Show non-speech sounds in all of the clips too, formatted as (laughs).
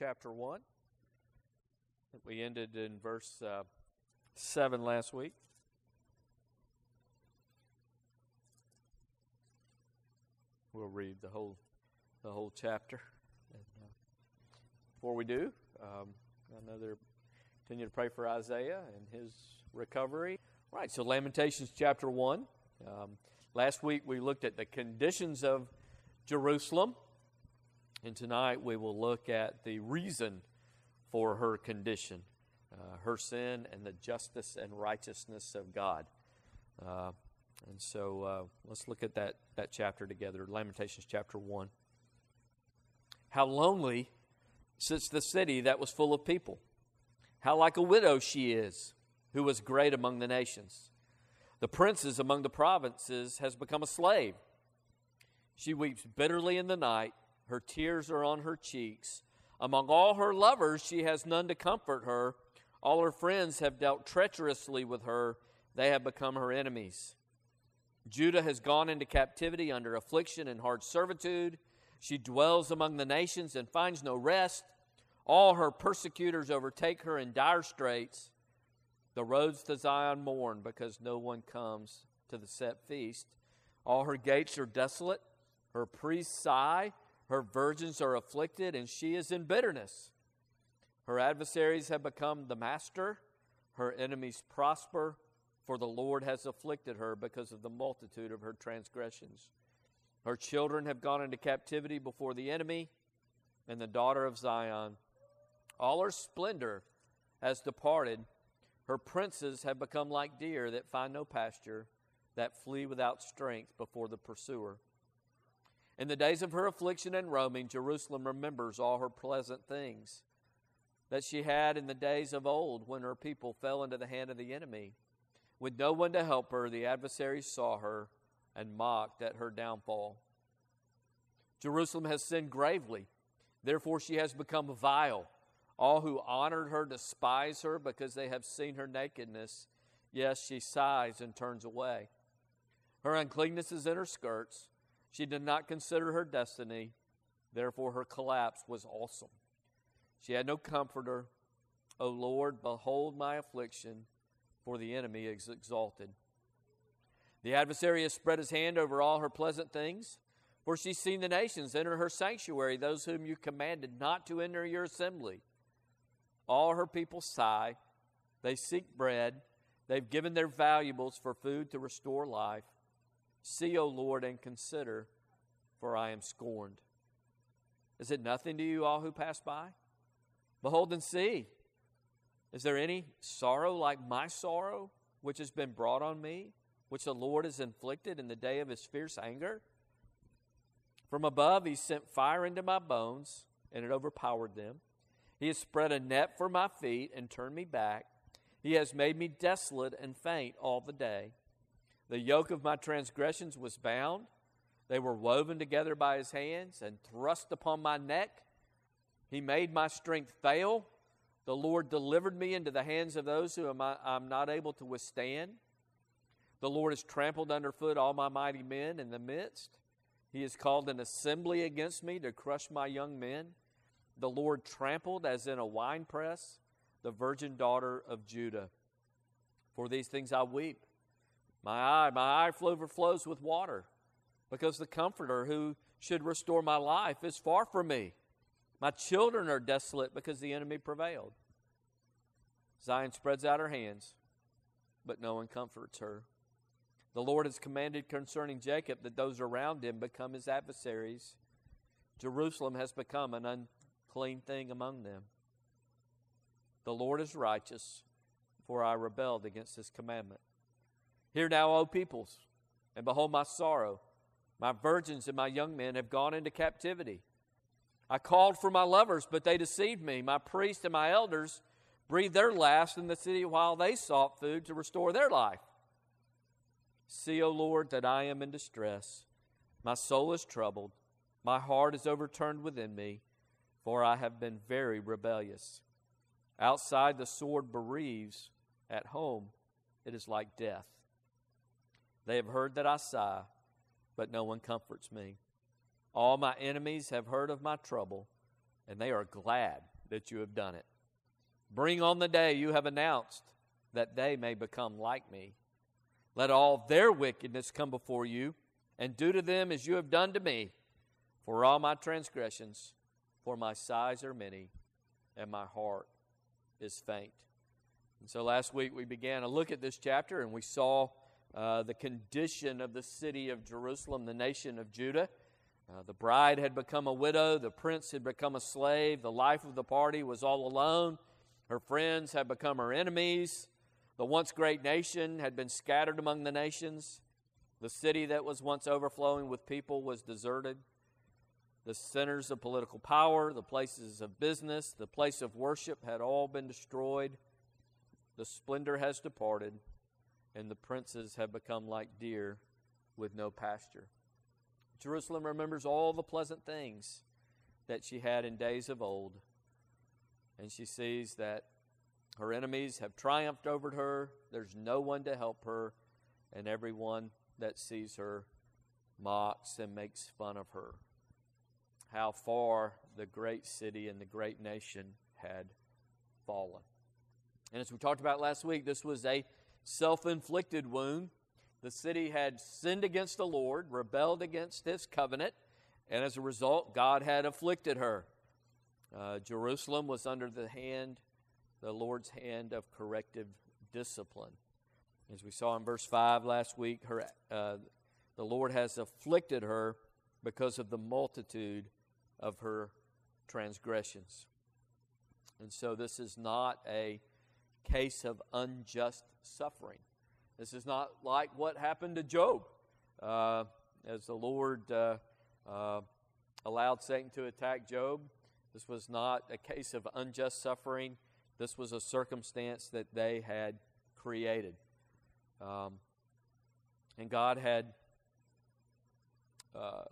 chapter 1. We ended in verse uh, 7 last week. We'll read the whole, the whole chapter. Before we do, um, I know they're continue to pray for Isaiah and his recovery. Right, so Lamentations chapter 1. Um, last week we looked at the conditions of Jerusalem, and tonight we will look at the reason for her condition, uh, her sin, and the justice and righteousness of God. Uh, and so uh, let's look at that, that chapter together Lamentations chapter 1. How lonely sits the city that was full of people. How like a widow she is, who was great among the nations. The princes among the provinces has become a slave. She weeps bitterly in the night, her tears are on her cheeks. Among all her lovers, she has none to comfort her. All her friends have dealt treacherously with her, they have become her enemies. Judah has gone into captivity under affliction and hard servitude. She dwells among the nations and finds no rest. All her persecutors overtake her in dire straits. The roads to Zion mourn because no one comes to the set feast. All her gates are desolate. Her priests sigh. Her virgins are afflicted, and she is in bitterness. Her adversaries have become the master. Her enemies prosper for the Lord has afflicted her because of the multitude of her transgressions. Her children have gone into captivity before the enemy, and the daughter of Zion. All her splendor has departed. Her princes have become like deer that find no pasture, that flee without strength before the pursuer. In the days of her affliction and roaming, Jerusalem remembers all her pleasant things that she had in the days of old when her people fell into the hand of the enemy. With no one to help her, the adversaries saw her and mocked at her downfall. Jerusalem has sinned gravely, therefore, she has become vile. All who honored her despise her because they have seen her nakedness. Yes, she sighs and turns away. Her uncleanness is in her skirts. She did not consider her destiny, therefore, her collapse was awesome. She had no comforter. O Lord, behold my affliction for the enemy is exalted. The adversary has spread his hand over all her pleasant things, for she's seen the nations enter her sanctuary, those whom you commanded not to enter your assembly. All her people sigh, they seek bread, they've given their valuables for food to restore life. See, O Lord, and consider, for I am scorned. Is it nothing to you, all who pass by? Behold and see. Is there any sorrow like my sorrow, which has been brought on me, which the Lord has inflicted in the day of his fierce anger? From above, he sent fire into my bones, and it overpowered them. He has spread a net for my feet and turned me back. He has made me desolate and faint all the day. The yoke of my transgressions was bound. They were woven together by his hands and thrust upon my neck. He made my strength fail. The Lord delivered me into the hands of those who I, am not able to withstand. The Lord has trampled underfoot all my mighty men in the midst. He has called an assembly against me to crush my young men. The Lord trampled as in a winepress the virgin daughter of Judah. For these things I weep. My eye, my eye overflows with water, because the Comforter who should restore my life is far from me. My children are desolate because the enemy prevailed. Zion spreads out her hands, but no one comforts her. The Lord has commanded concerning Jacob that those around him become his adversaries. Jerusalem has become an unclean thing among them. The Lord is righteous, for I rebelled against his commandment. Hear now, O peoples, and behold my sorrow. My virgins and my young men have gone into captivity. I called for my lovers, but they deceived me. My priests and my elders breathed their last in the city while they sought food to restore their life. See, O Lord, that I am in distress. My soul is troubled. My heart is overturned within me, for I have been very rebellious. Outside, the sword bereaves. At home, it is like death. They have heard that I sigh, but no one comforts me. All my enemies have heard of my trouble, and they are glad that you have done it. Bring on the day you have announced, that they may become like me. Let all their wickedness come before you, and do to them as you have done to me. For all my transgressions, for my sighs are many, and my heart is faint. And so last week we began a look at this chapter, and we saw uh, the condition of the city of Jerusalem, the nation of Judah. Uh, the bride had become a widow, the prince had become a slave, the life of the party was all alone, her friends had become her enemies, the once great nation had been scattered among the nations, the city that was once overflowing with people was deserted. The centers of political power, the places of business, the place of worship had all been destroyed. The splendor has departed, and the princes have become like deer with no pasture. Jerusalem remembers all the pleasant things that she had in days of old, and she sees that her enemies have triumphed over her. There's no one to help her, and everyone that sees her mocks and makes fun of her. How far the great city and the great nation had fallen. And as we talked about last week, this was a self inflicted wound. The city had sinned against the Lord, rebelled against his covenant, and as a result, God had afflicted her. Uh, Jerusalem was under the hand, the Lord's hand of corrective discipline. As we saw in verse 5 last week, her, uh, the Lord has afflicted her because of the multitude of her transgressions. And so this is not a case of unjust suffering. This is not like what happened to Job, uh, as the Lord uh, uh, allowed Satan to attack Job. This was not a case of unjust suffering. This was a circumstance that they had created. Um, and God had uh,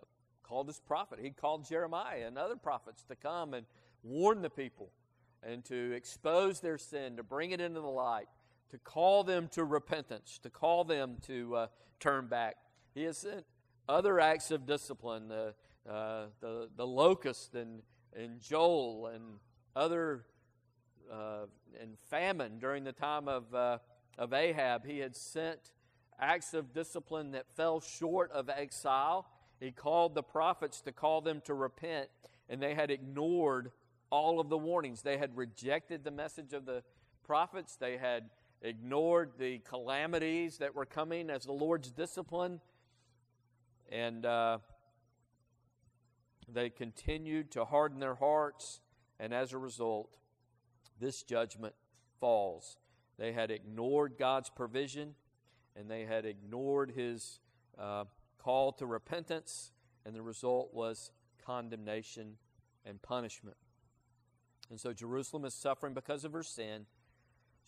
called his prophet. He called Jeremiah and other prophets to come and warn the people and to expose their sin, to bring it into the light, to call them to repentance, to call them to uh, turn back. He has sent other acts of discipline, the, uh, the, the locust and, and Joel and other, uh, and famine during the time of, uh, of Ahab. He had sent acts of discipline that fell short of exile. He called the prophets to call them to repent, and they had ignored all of the warnings. They had rejected the message of the prophets, they had ignored the calamities that were coming as the Lord's discipline, and uh, they continued to harden their hearts, and as a result, this judgment falls. They had ignored God's provision, and they had ignored His uh, call to repentance, and the result was condemnation and punishment. And so Jerusalem is suffering because of her sin.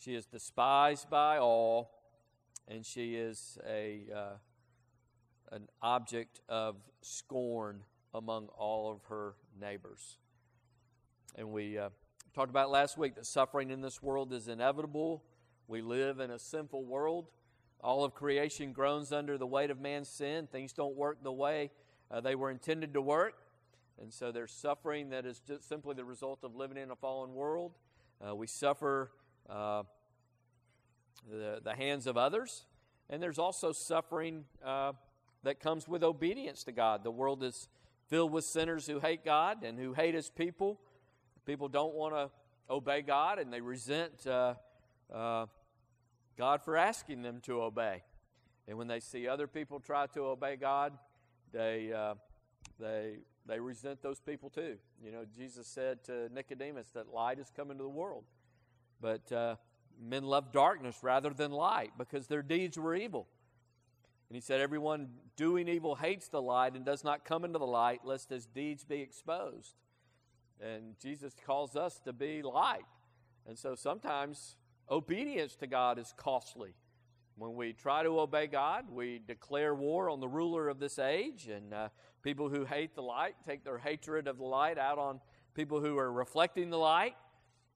She is despised by all, and she is a, uh, an object of scorn among all of her neighbors. And we uh, talked about last week that suffering in this world is inevitable. We live in a sinful world. All of creation groans under the weight of man's sin. Things don't work the way uh, they were intended to work. And so there's suffering that is just simply the result of living in a fallen world. Uh, we suffer uh, the, the hands of others. And there's also suffering uh, that comes with obedience to God. The world is filled with sinners who hate God and who hate His people. People don't want to obey God and they resent uh, uh, God for asking them to obey. And when they see other people try to obey God, they, uh, they they resent those people too. You know, Jesus said to Nicodemus that light has come into the world, but uh, men love darkness rather than light because their deeds were evil. And he said, Everyone doing evil hates the light and does not come into the light lest his deeds be exposed. And Jesus calls us to be light. And so sometimes obedience to God is costly. When we try to obey God, we declare war on the ruler of this age, and uh, people who hate the light take their hatred of the light out on people who are reflecting the light.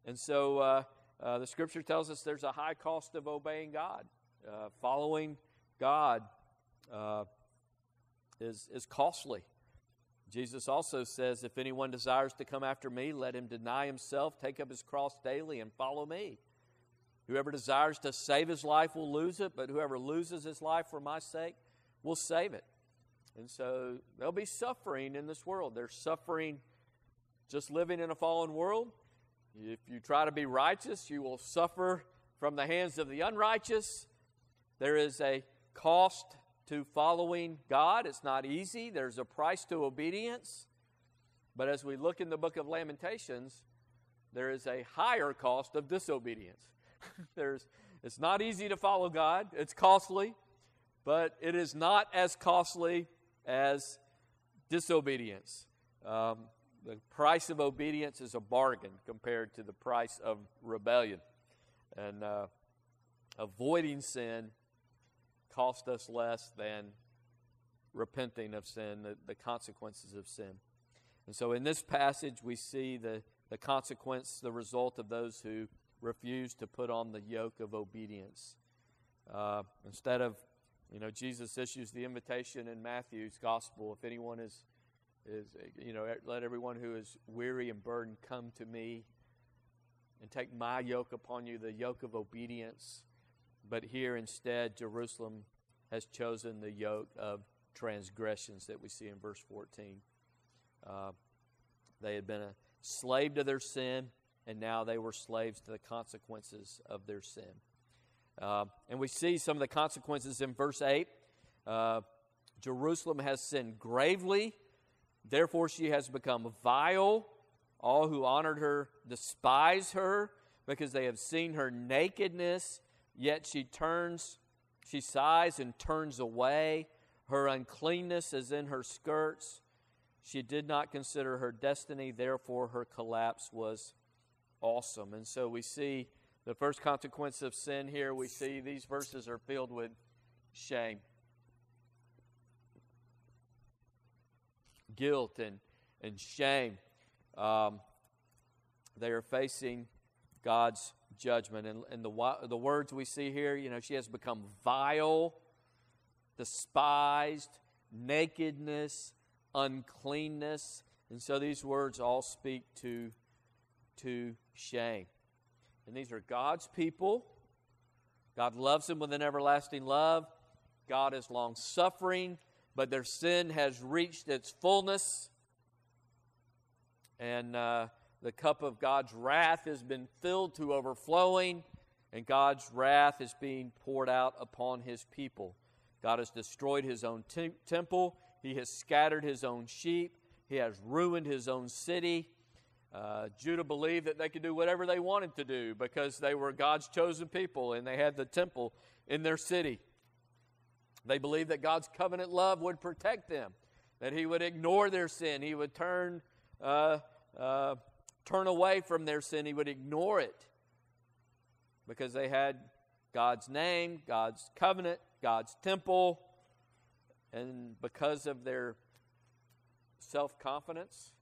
And so uh, uh, the scripture tells us there's a high cost of obeying God. Uh, following God uh, is, is costly. Jesus also says, If anyone desires to come after me, let him deny himself, take up his cross daily, and follow me. Whoever desires to save his life will lose it, but whoever loses his life for my sake will save it. And so there'll be suffering in this world. There's suffering just living in a fallen world. If you try to be righteous, you will suffer from the hands of the unrighteous. There is a cost to following God. It's not easy, there's a price to obedience. But as we look in the book of Lamentations, there is a higher cost of disobedience. (laughs) There's, it's not easy to follow God, it's costly, but it is not as costly as disobedience. Um, the price of obedience is a bargain compared to the price of rebellion. And uh, avoiding sin cost us less than repenting of sin, the, the consequences of sin. And so in this passage, we see the, the consequence, the result of those who refuse to put on the yoke of obedience. Uh, instead of, you know, Jesus issues the invitation in Matthew's gospel if anyone is, is, you know, let everyone who is weary and burdened come to me and take my yoke upon you, the yoke of obedience. But here instead, Jerusalem has chosen the yoke of transgressions that we see in verse 14. Uh, they had been a slave to their sin and now they were slaves to the consequences of their sin. Uh, and we see some of the consequences in verse 8. Uh, Jerusalem has sinned gravely, therefore she has become vile. All who honored her despise her because they have seen her nakedness, yet she turns, she sighs and turns away. Her uncleanness is in her skirts. She did not consider her destiny, therefore her collapse was awesome. And so we see the first consequence of sin here. We see these verses are filled with shame, guilt, and, and shame. Um, they are facing God's judgment. And, and the, the words we see here, you know, she has become vile, despised, nakedness, uncleanness. And so these words all speak to, to shame. And these are God's people. God loves them with an everlasting love. God is long suffering, but their sin has reached its fullness. And uh, the cup of God's wrath has been filled to overflowing, and God's wrath is being poured out upon his people. God has destroyed his own t- temple, he has scattered his own sheep, he has ruined his own city. Uh, Judah believed that they could do whatever they wanted to do because they were God's chosen people and they had the temple in their city. They believed that God's covenant love would protect them, that He would ignore their sin, He would turn, uh, uh, turn away from their sin, He would ignore it because they had God's name, God's covenant, God's temple, and because of their self confidence,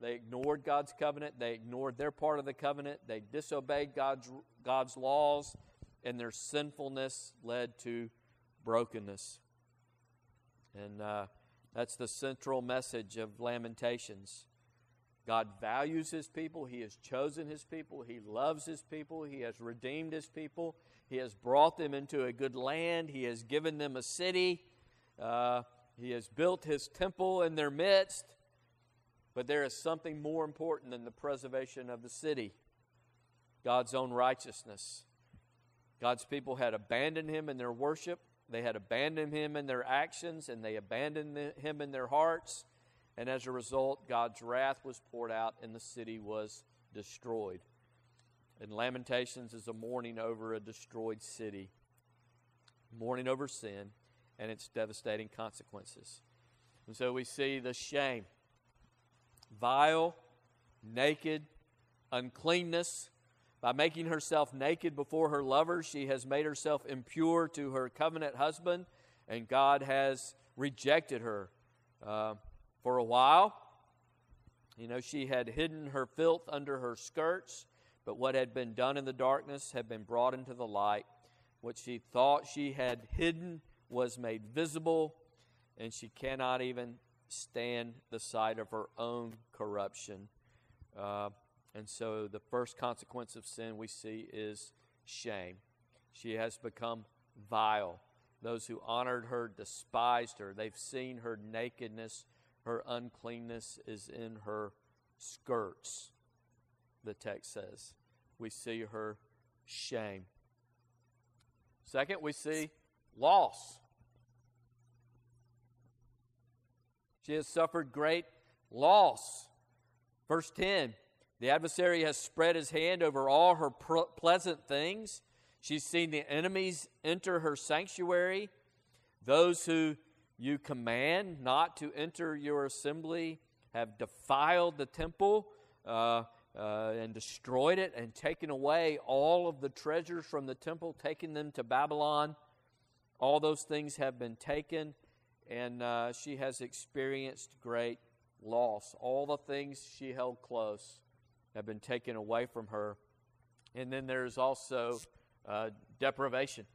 they ignored God's covenant. They ignored their part of the covenant. They disobeyed God's, God's laws, and their sinfulness led to brokenness. And uh, that's the central message of Lamentations. God values his people. He has chosen his people. He loves his people. He has redeemed his people. He has brought them into a good land. He has given them a city. Uh, he has built his temple in their midst. But there is something more important than the preservation of the city God's own righteousness. God's people had abandoned him in their worship, they had abandoned him in their actions, and they abandoned him in their hearts. And as a result, God's wrath was poured out and the city was destroyed. And Lamentations is a mourning over a destroyed city, mourning over sin and its devastating consequences. And so we see the shame vile, naked, uncleanness. By making herself naked before her lover, she has made herself impure to her covenant husband, and God has rejected her uh, for a while. You know, she had hidden her filth under her skirts, but what had been done in the darkness had been brought into the light. What she thought she had hidden was made visible, and she cannot even stand the sight of her own corruption. Uh, and so the first consequence of sin we see is shame. She has become vile. Those who honored her despised her. They've seen her nakedness, her uncleanness is in her skirts, the text says. We see her shame. Second, we see loss. She has suffered great loss. Verse 10 The adversary has spread his hand over all her pleasant things. She's seen the enemies enter her sanctuary, those who you command not to enter your assembly have defiled the temple uh, uh, and destroyed it and taken away all of the treasures from the temple, taking them to Babylon. All those things have been taken, and uh, she has experienced great loss. All the things she held close have been taken away from her. And then there's also uh, deprivation.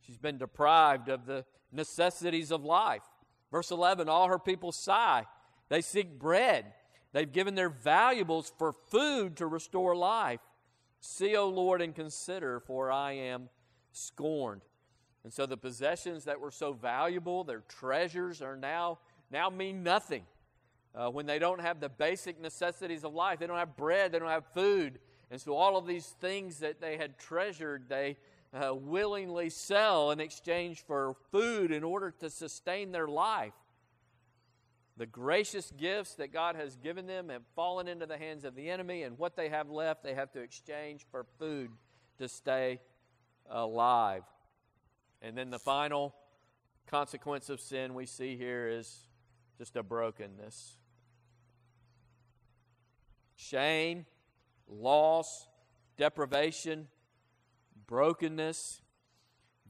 She's been deprived of the necessities of life. Verse 11 All her people sigh. They seek bread. They've given their valuables for food to restore life. See, O Lord, and consider, for I am scorned. And so the possessions that were so valuable, their treasures, are now, now mean nothing. Uh, when they don't have the basic necessities of life, they don't have bread, they don't have food. And so all of these things that they had treasured, they uh, willingly sell in exchange for food in order to sustain their life. The gracious gifts that God has given them have fallen into the hands of the enemy, and what they have left, they have to exchange for food to stay alive. And then the final consequence of sin we see here is just a brokenness. Shame, loss, deprivation, brokenness.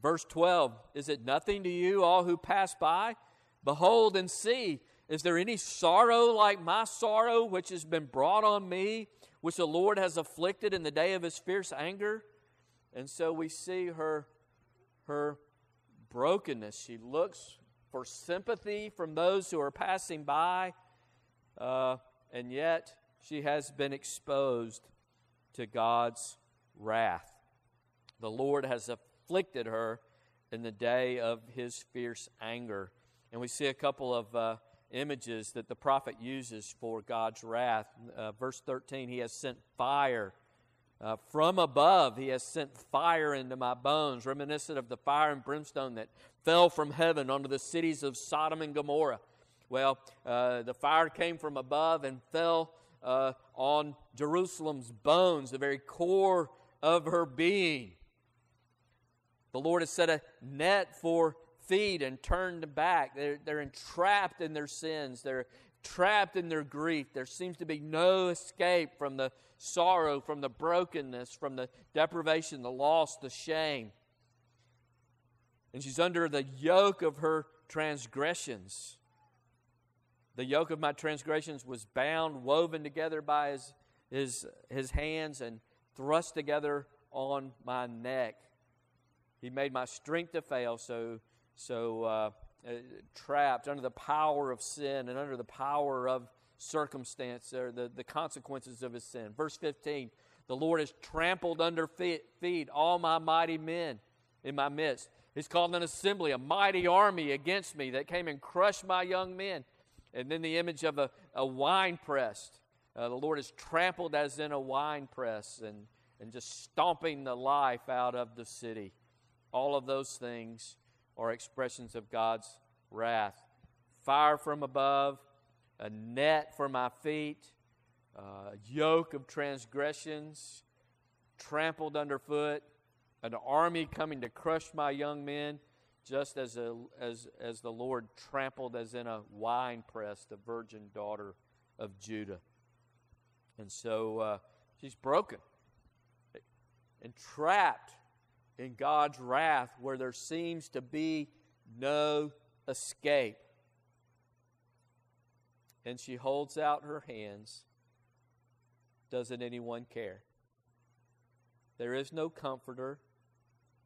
Verse 12 Is it nothing to you, all who pass by? Behold and see. Is there any sorrow like my sorrow, which has been brought on me, which the Lord has afflicted in the day of his fierce anger? And so we see her, her brokenness. She looks for sympathy from those who are passing by, uh, and yet she has been exposed to God's wrath. The Lord has afflicted her in the day of his fierce anger. And we see a couple of uh, images that the prophet uses for God's wrath. Uh, verse 13, he has sent fire. Uh, from above, he has sent fire into my bones, reminiscent of the fire and brimstone that fell from heaven onto the cities of Sodom and Gomorrah. Well, uh, the fire came from above and fell uh, on Jerusalem's bones, the very core of her being. The Lord has set a net for feet and turned back. They're, they're entrapped in their sins. They're trapped in their grief. There seems to be no escape from the sorrow, from the brokenness, from the deprivation, the loss, the shame. And she's under the yoke of her transgressions. The yoke of my transgressions was bound, woven together by his, his, his hands, and thrust together on my neck. He made my strength to fail, so, so uh, uh, trapped under the power of sin and under the power of circumstance or the, the consequences of his sin. Verse 15 The Lord has trampled under feet, feet all my mighty men in my midst. He's called an assembly, a mighty army against me that came and crushed my young men. And then the image of a, a wine press. Uh, the Lord is trampled as in a wine press and, and just stomping the life out of the city. All of those things are expressions of God's wrath. Fire from above, a net for my feet, a yoke of transgressions, trampled underfoot, an army coming to crush my young men, just as, a, as, as the Lord trampled as in a wine press the virgin daughter of Judah. And so uh, she's broken and trapped in God's wrath where there seems to be no escape. And she holds out her hands. Doesn't anyone care? There is no comforter.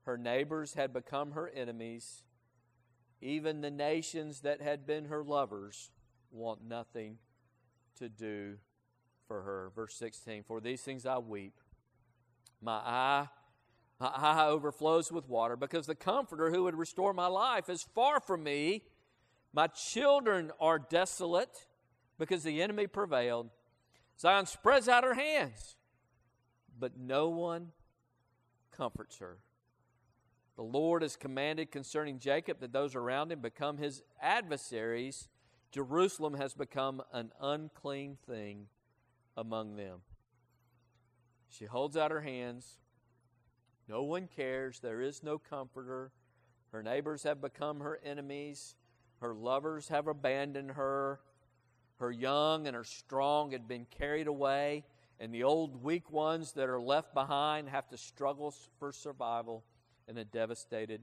Her neighbors had become her enemies. even the nations that had been her lovers want nothing to do for her. Verse 16 For these things I weep. My eye, eye overflows with water because the Comforter who would restore my life is far from me. My children are desolate because the enemy prevailed. Zion spreads out her hands, but no one comforts her. The Lord has commanded concerning Jacob that those around him become his adversaries. Jerusalem has become an unclean thing among them. She holds out her hands. No one cares. There is no comforter. Her neighbors have become her enemies. Her lovers have abandoned her. Her young and her strong had been carried away, and the old weak ones that are left behind have to struggle for survival in a devastated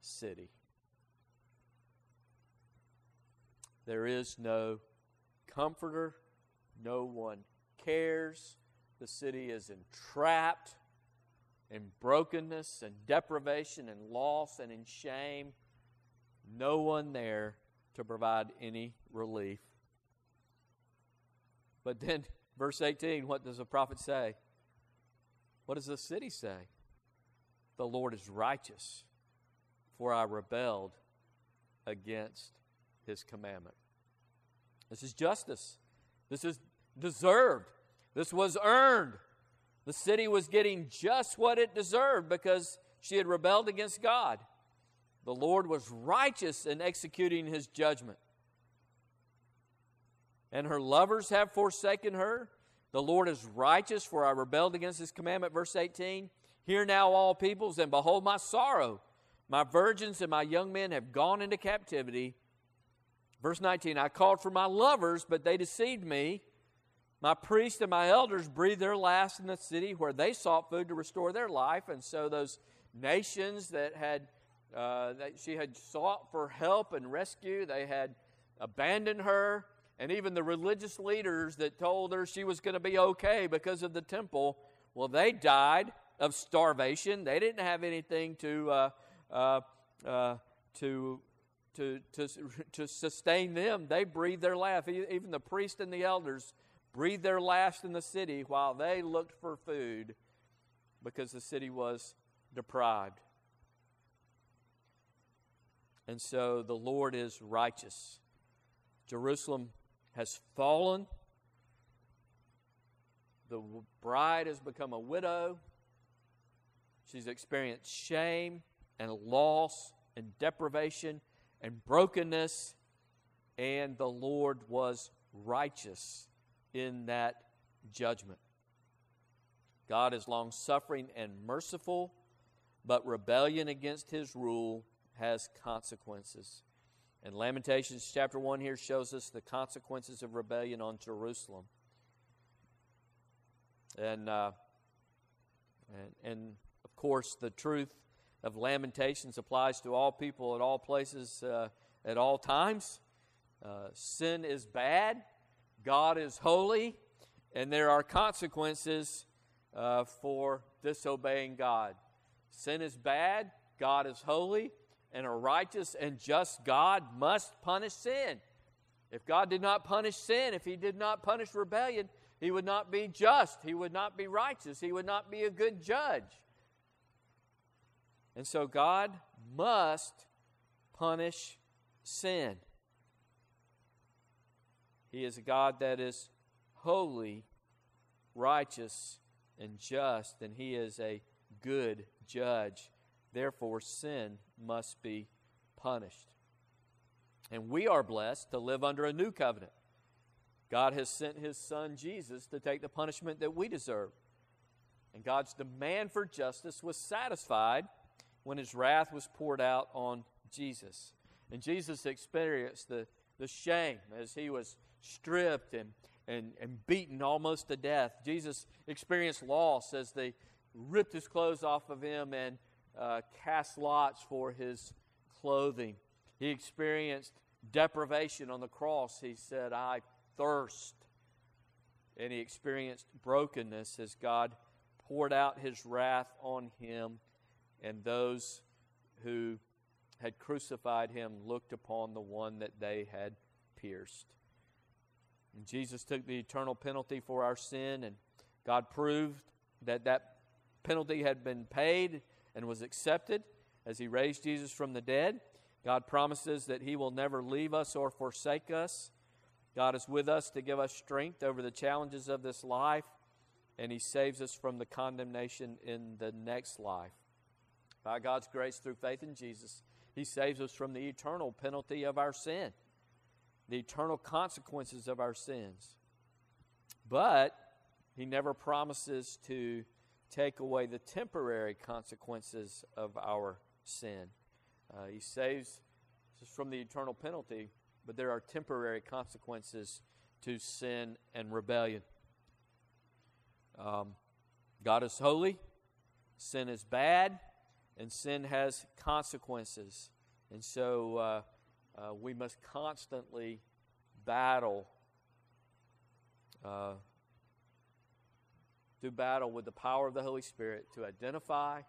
city. There is no comforter, no one cares. The city is entrapped in brokenness and deprivation and loss and in shame. No one there to provide any relief. But then, (laughs) verse 18, what does the prophet say? What does the city say? The Lord is righteous, for I rebelled against his commandment. This is justice. This is deserved. This was earned. The city was getting just what it deserved because she had rebelled against God. The Lord was righteous in executing his judgment. And her lovers have forsaken her. The Lord is righteous, for I rebelled against his commandment. Verse 18 Hear now, all peoples, and behold my sorrow. My virgins and my young men have gone into captivity. Verse 19 I called for my lovers, but they deceived me. My priests and my elders breathed their last in the city where they sought food to restore their life. And so those nations that had uh, that she had sought for help and rescue, they had abandoned her. And even the religious leaders that told her she was going to be okay because of the temple, well, they died of starvation. They didn't have anything to, uh, uh, uh, to, to, to, to sustain them. They breathed their last. Even the priests and the elders breathed their last in the city while they looked for food because the city was deprived. And so the Lord is righteous. Jerusalem has fallen. The bride has become a widow. She's experienced shame and loss and deprivation and brokenness, and the Lord was righteous in that judgment. God is long suffering and merciful, but rebellion against his rule has consequences. And Lamentations chapter 1 here shows us the consequences of rebellion on Jerusalem. And, uh, and, and of course, the truth of Lamentations applies to all people at all places uh, at all times. Uh, sin is bad, God is holy, and there are consequences uh, for disobeying God. Sin is bad, God is holy, and a righteous and just God must punish sin. If God did not punish sin, if He did not punish rebellion, He would not be just, He would not be righteous, He would not be a good judge. And so God must punish sin. He is a God that is holy, righteous, and just, and He is a good judge. Therefore, sin must be punished. And we are blessed to live under a new covenant. God has sent His Son Jesus to take the punishment that we deserve. And God's demand for justice was satisfied when his wrath was poured out on Jesus. And Jesus experienced the, the shame as he was stripped and, and, and beaten almost to death. Jesus experienced loss as they ripped his clothes off of him and uh, cast lots for his clothing. He experienced deprivation on the cross. He said, I thirst. And he experienced brokenness as God poured out his wrath on him and those who had crucified him looked upon the one that they had pierced. And Jesus took the eternal penalty for our sin, and God proved that that penalty had been paid and was accepted as He raised Jesus from the dead. God promises that He will never leave us or forsake us. God is with us to give us strength over the challenges of this life, and He saves us from the condemnation in the next life. By God's grace through faith in Jesus, He saves us from the eternal penalty of our sin, the eternal consequences of our sins. But He never promises to take away the temporary consequences of our sin. Uh, he saves us from the eternal penalty, but there are temporary consequences to sin and rebellion. Um, God is holy, sin is bad, and sin has consequences. And so uh, uh, we must constantly battle uh, do battle with the power of the Holy Spirit to identify,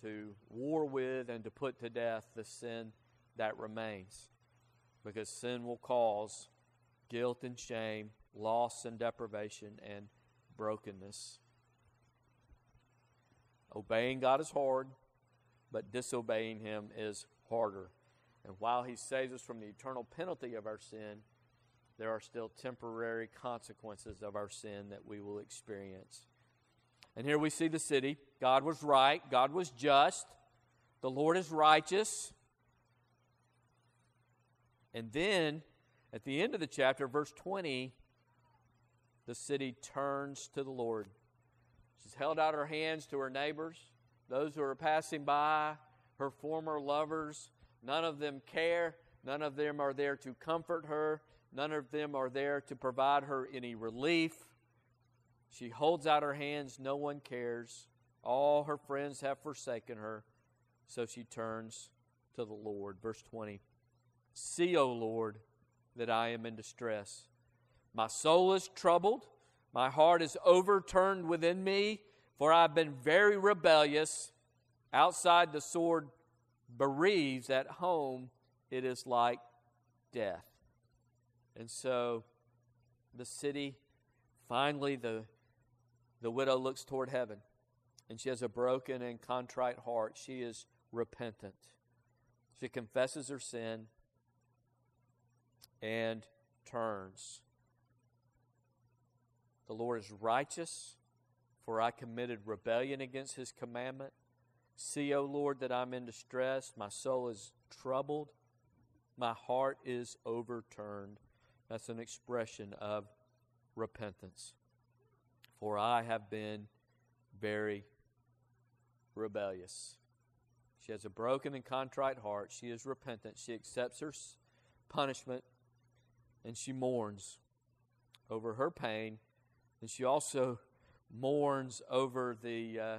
to war with, and to put to death the sin that remains. Because sin will cause guilt and shame, loss and deprivation, and brokenness. Obeying God is hard, but disobeying Him is harder. And while He saves us from the eternal penalty of our sin, there are still temporary consequences of our sin that we will experience. And here we see the city. God was right, God was just, the Lord is righteous. And then at the end of the chapter, verse 20, the city turns to the Lord. She's held out her hands to her neighbors, those who are passing by, her former lovers. None of them care. None of them are there to comfort her. None of them are there to provide her any relief. She holds out her hands. No one cares. All her friends have forsaken her. So she turns to the Lord. Verse 20 See, O Lord, that I am in distress. My soul is troubled. My heart is overturned within me, for I've been very rebellious. Outside the sword bereaves, at home it is like death. And so the city, finally, the, the widow looks toward heaven and she has a broken and contrite heart. She is repentant. She confesses her sin and turns. The Lord is righteous, for I committed rebellion against his commandment. See, O Lord, that I'm in distress. My soul is troubled. My heart is overturned. That's an expression of repentance. For I have been very rebellious. She has a broken and contrite heart. She is repentant. She accepts her punishment and she mourns over her pain. And she also mourns over the, uh,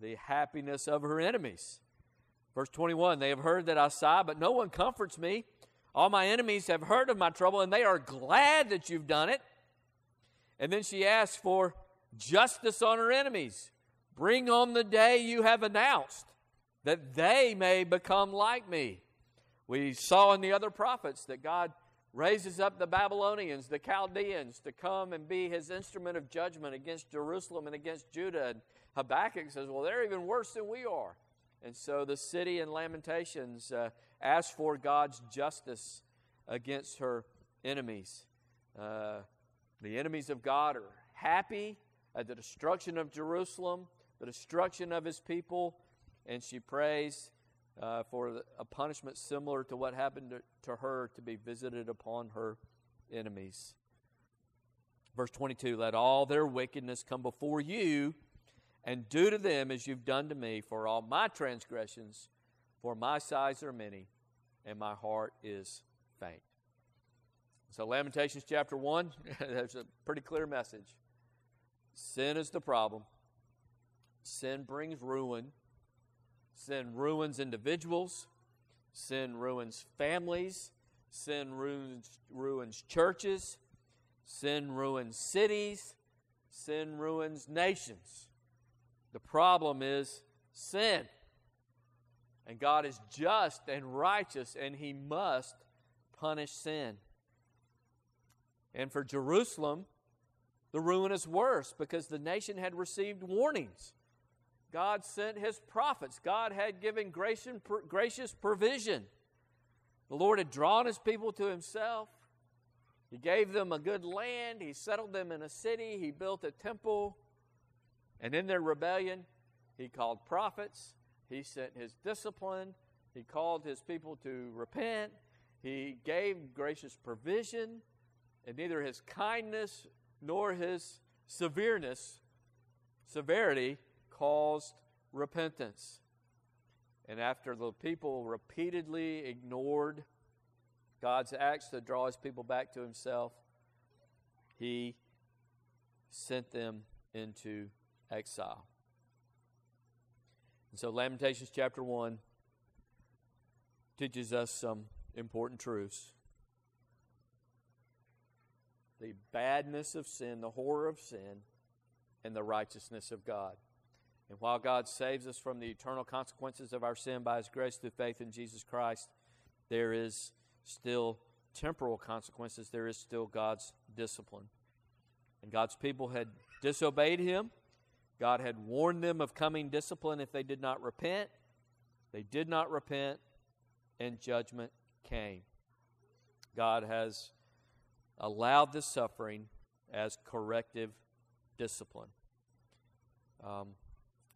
the happiness of her enemies. Verse 21 They have heard that I sigh, but no one comforts me. All my enemies have heard of my trouble, and they are glad that you've done it. And then she asks for justice on her enemies. Bring on the day you have announced, that they may become like me. We saw in the other prophets that God raises up the Babylonians, the Chaldeans, to come and be his instrument of judgment against Jerusalem and against Judah. And Habakkuk says, Well, they're even worse than we are. And so the city in Lamentations uh, asks for God's justice against her enemies. Uh, the enemies of God are happy at the destruction of Jerusalem, the destruction of his people, and she prays uh, for a punishment similar to what happened to, to her to be visited upon her enemies. Verse 22 Let all their wickedness come before you, and do to them as you've done to me, for all my transgressions for my sighs are many, and my heart is faint. So, Lamentations chapter 1, (laughs) there's a pretty clear message. Sin is the problem. Sin brings ruin. Sin ruins individuals. Sin ruins families. Sin ruins, ruins churches. Sin ruins cities. Sin ruins nations. The problem is sin. And God is just and righteous, and He must punish sin. And for Jerusalem, the ruin is worse because the nation had received warnings. God sent His prophets, God had given gracious provision. The Lord had drawn His people to Himself. He gave them a good land. He settled them in a city. He built a temple. And in their rebellion, He called prophets. He sent His discipline. He called His people to repent. He gave gracious provision. And neither His kindness nor His severeness, severity, caused repentance. And after the people repeatedly ignored God's acts to draw his people back to himself, he sent them into exile. And so, Lamentations chapter 1 teaches us some important truths. The badness of sin, the horror of sin, and the righteousness of God. And while God saves us from the eternal consequences of our sin by His grace through faith in Jesus Christ, there is still temporal consequences. There is still God's discipline. And God's people had disobeyed Him. God had warned them of coming discipline if they did not repent. They did not repent, and judgment came. God has allowed this suffering as corrective discipline. Um,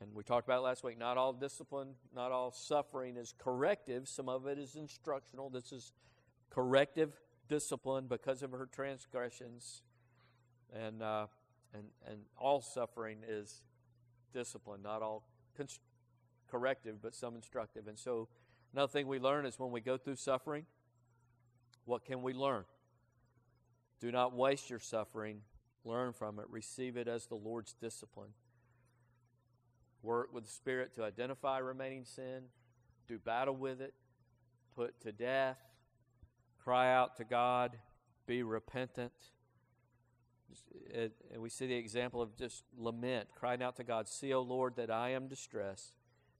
and we talked about last week not all discipline, not all suffering is corrective. Some of it is instructional. This is corrective discipline because of her transgressions. And, uh, and, and all suffering is discipline, not all const- corrective, but some instructive. And so, another thing we learn is when we go through suffering, what can we learn? Do not waste your suffering. Learn from it. Receive it as the Lord's discipline. Work with the Spirit to identify remaining sin, do battle with it, put to death, cry out to God, be repentant. And we see the example of just lament, crying out to God, See, O Lord, that I am distressed.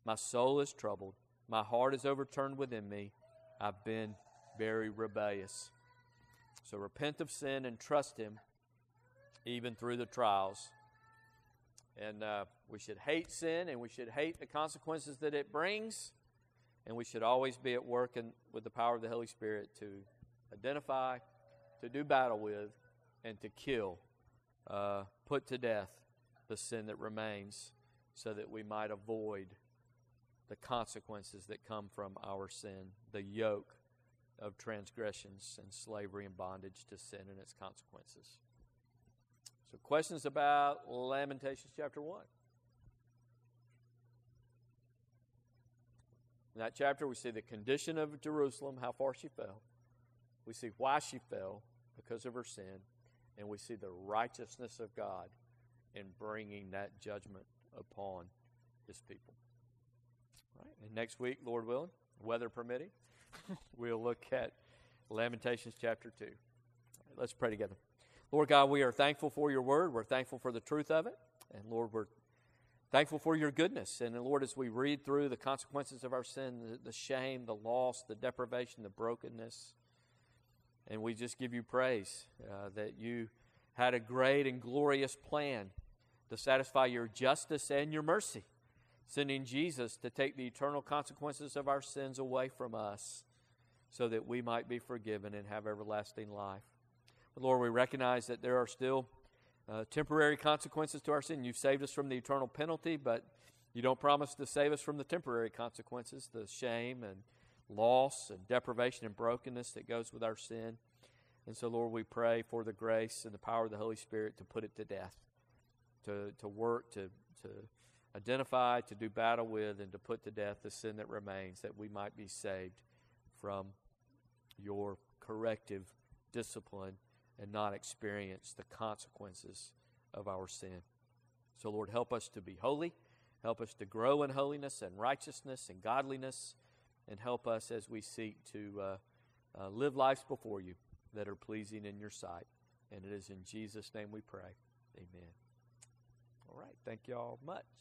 My soul is troubled. My heart is overturned within me. I've been very rebellious. So repent of sin and trust Him even through the trials. And uh, we should hate sin and we should hate the consequences that it brings. And we should always be at work in, with the power of the Holy Spirit to identify, to do battle with, and to kill, uh, put to death the sin that remains so that we might avoid the consequences that come from our sin, the yoke of transgressions and slavery and bondage to sin and its consequences. So, questions about Lamentations chapter 1? In that chapter, we see the condition of Jerusalem, how far she fell. We see why she fell because of her sin. And we see the righteousness of God in bringing that judgment upon his people. All right, and next week, Lord willing, weather permitting, (laughs) we'll look at Lamentations chapter 2. Right, let's pray together. Lord God, we are thankful for your word. We're thankful for the truth of it. And Lord, we're thankful for your goodness. And Lord, as we read through the consequences of our sin, the, the shame, the loss, the deprivation, the brokenness, and we just give you praise uh, that you had a great and glorious plan to satisfy your justice and your mercy, sending Jesus to take the eternal consequences of our sins away from us so that we might be forgiven and have everlasting life. But Lord, we recognize that there are still uh, temporary consequences to our sin. You've saved us from the eternal penalty, but you don't promise to save us from the temporary consequences, the shame and loss and deprivation and brokenness that goes with our sin. And so, Lord, we pray for the grace and the power of the Holy Spirit to put it to death, to, to work, to, to identify, to do battle with, and to put to death the sin that remains, that we might be saved from your corrective discipline and not experience the consequences of our sin. So, Lord, help us to be holy. Help us to grow in holiness and righteousness and godliness. And help us as we seek to uh, uh, live lives before you that are pleasing in your sight. And it is in Jesus' name we pray. Amen. All right. Thank you all much.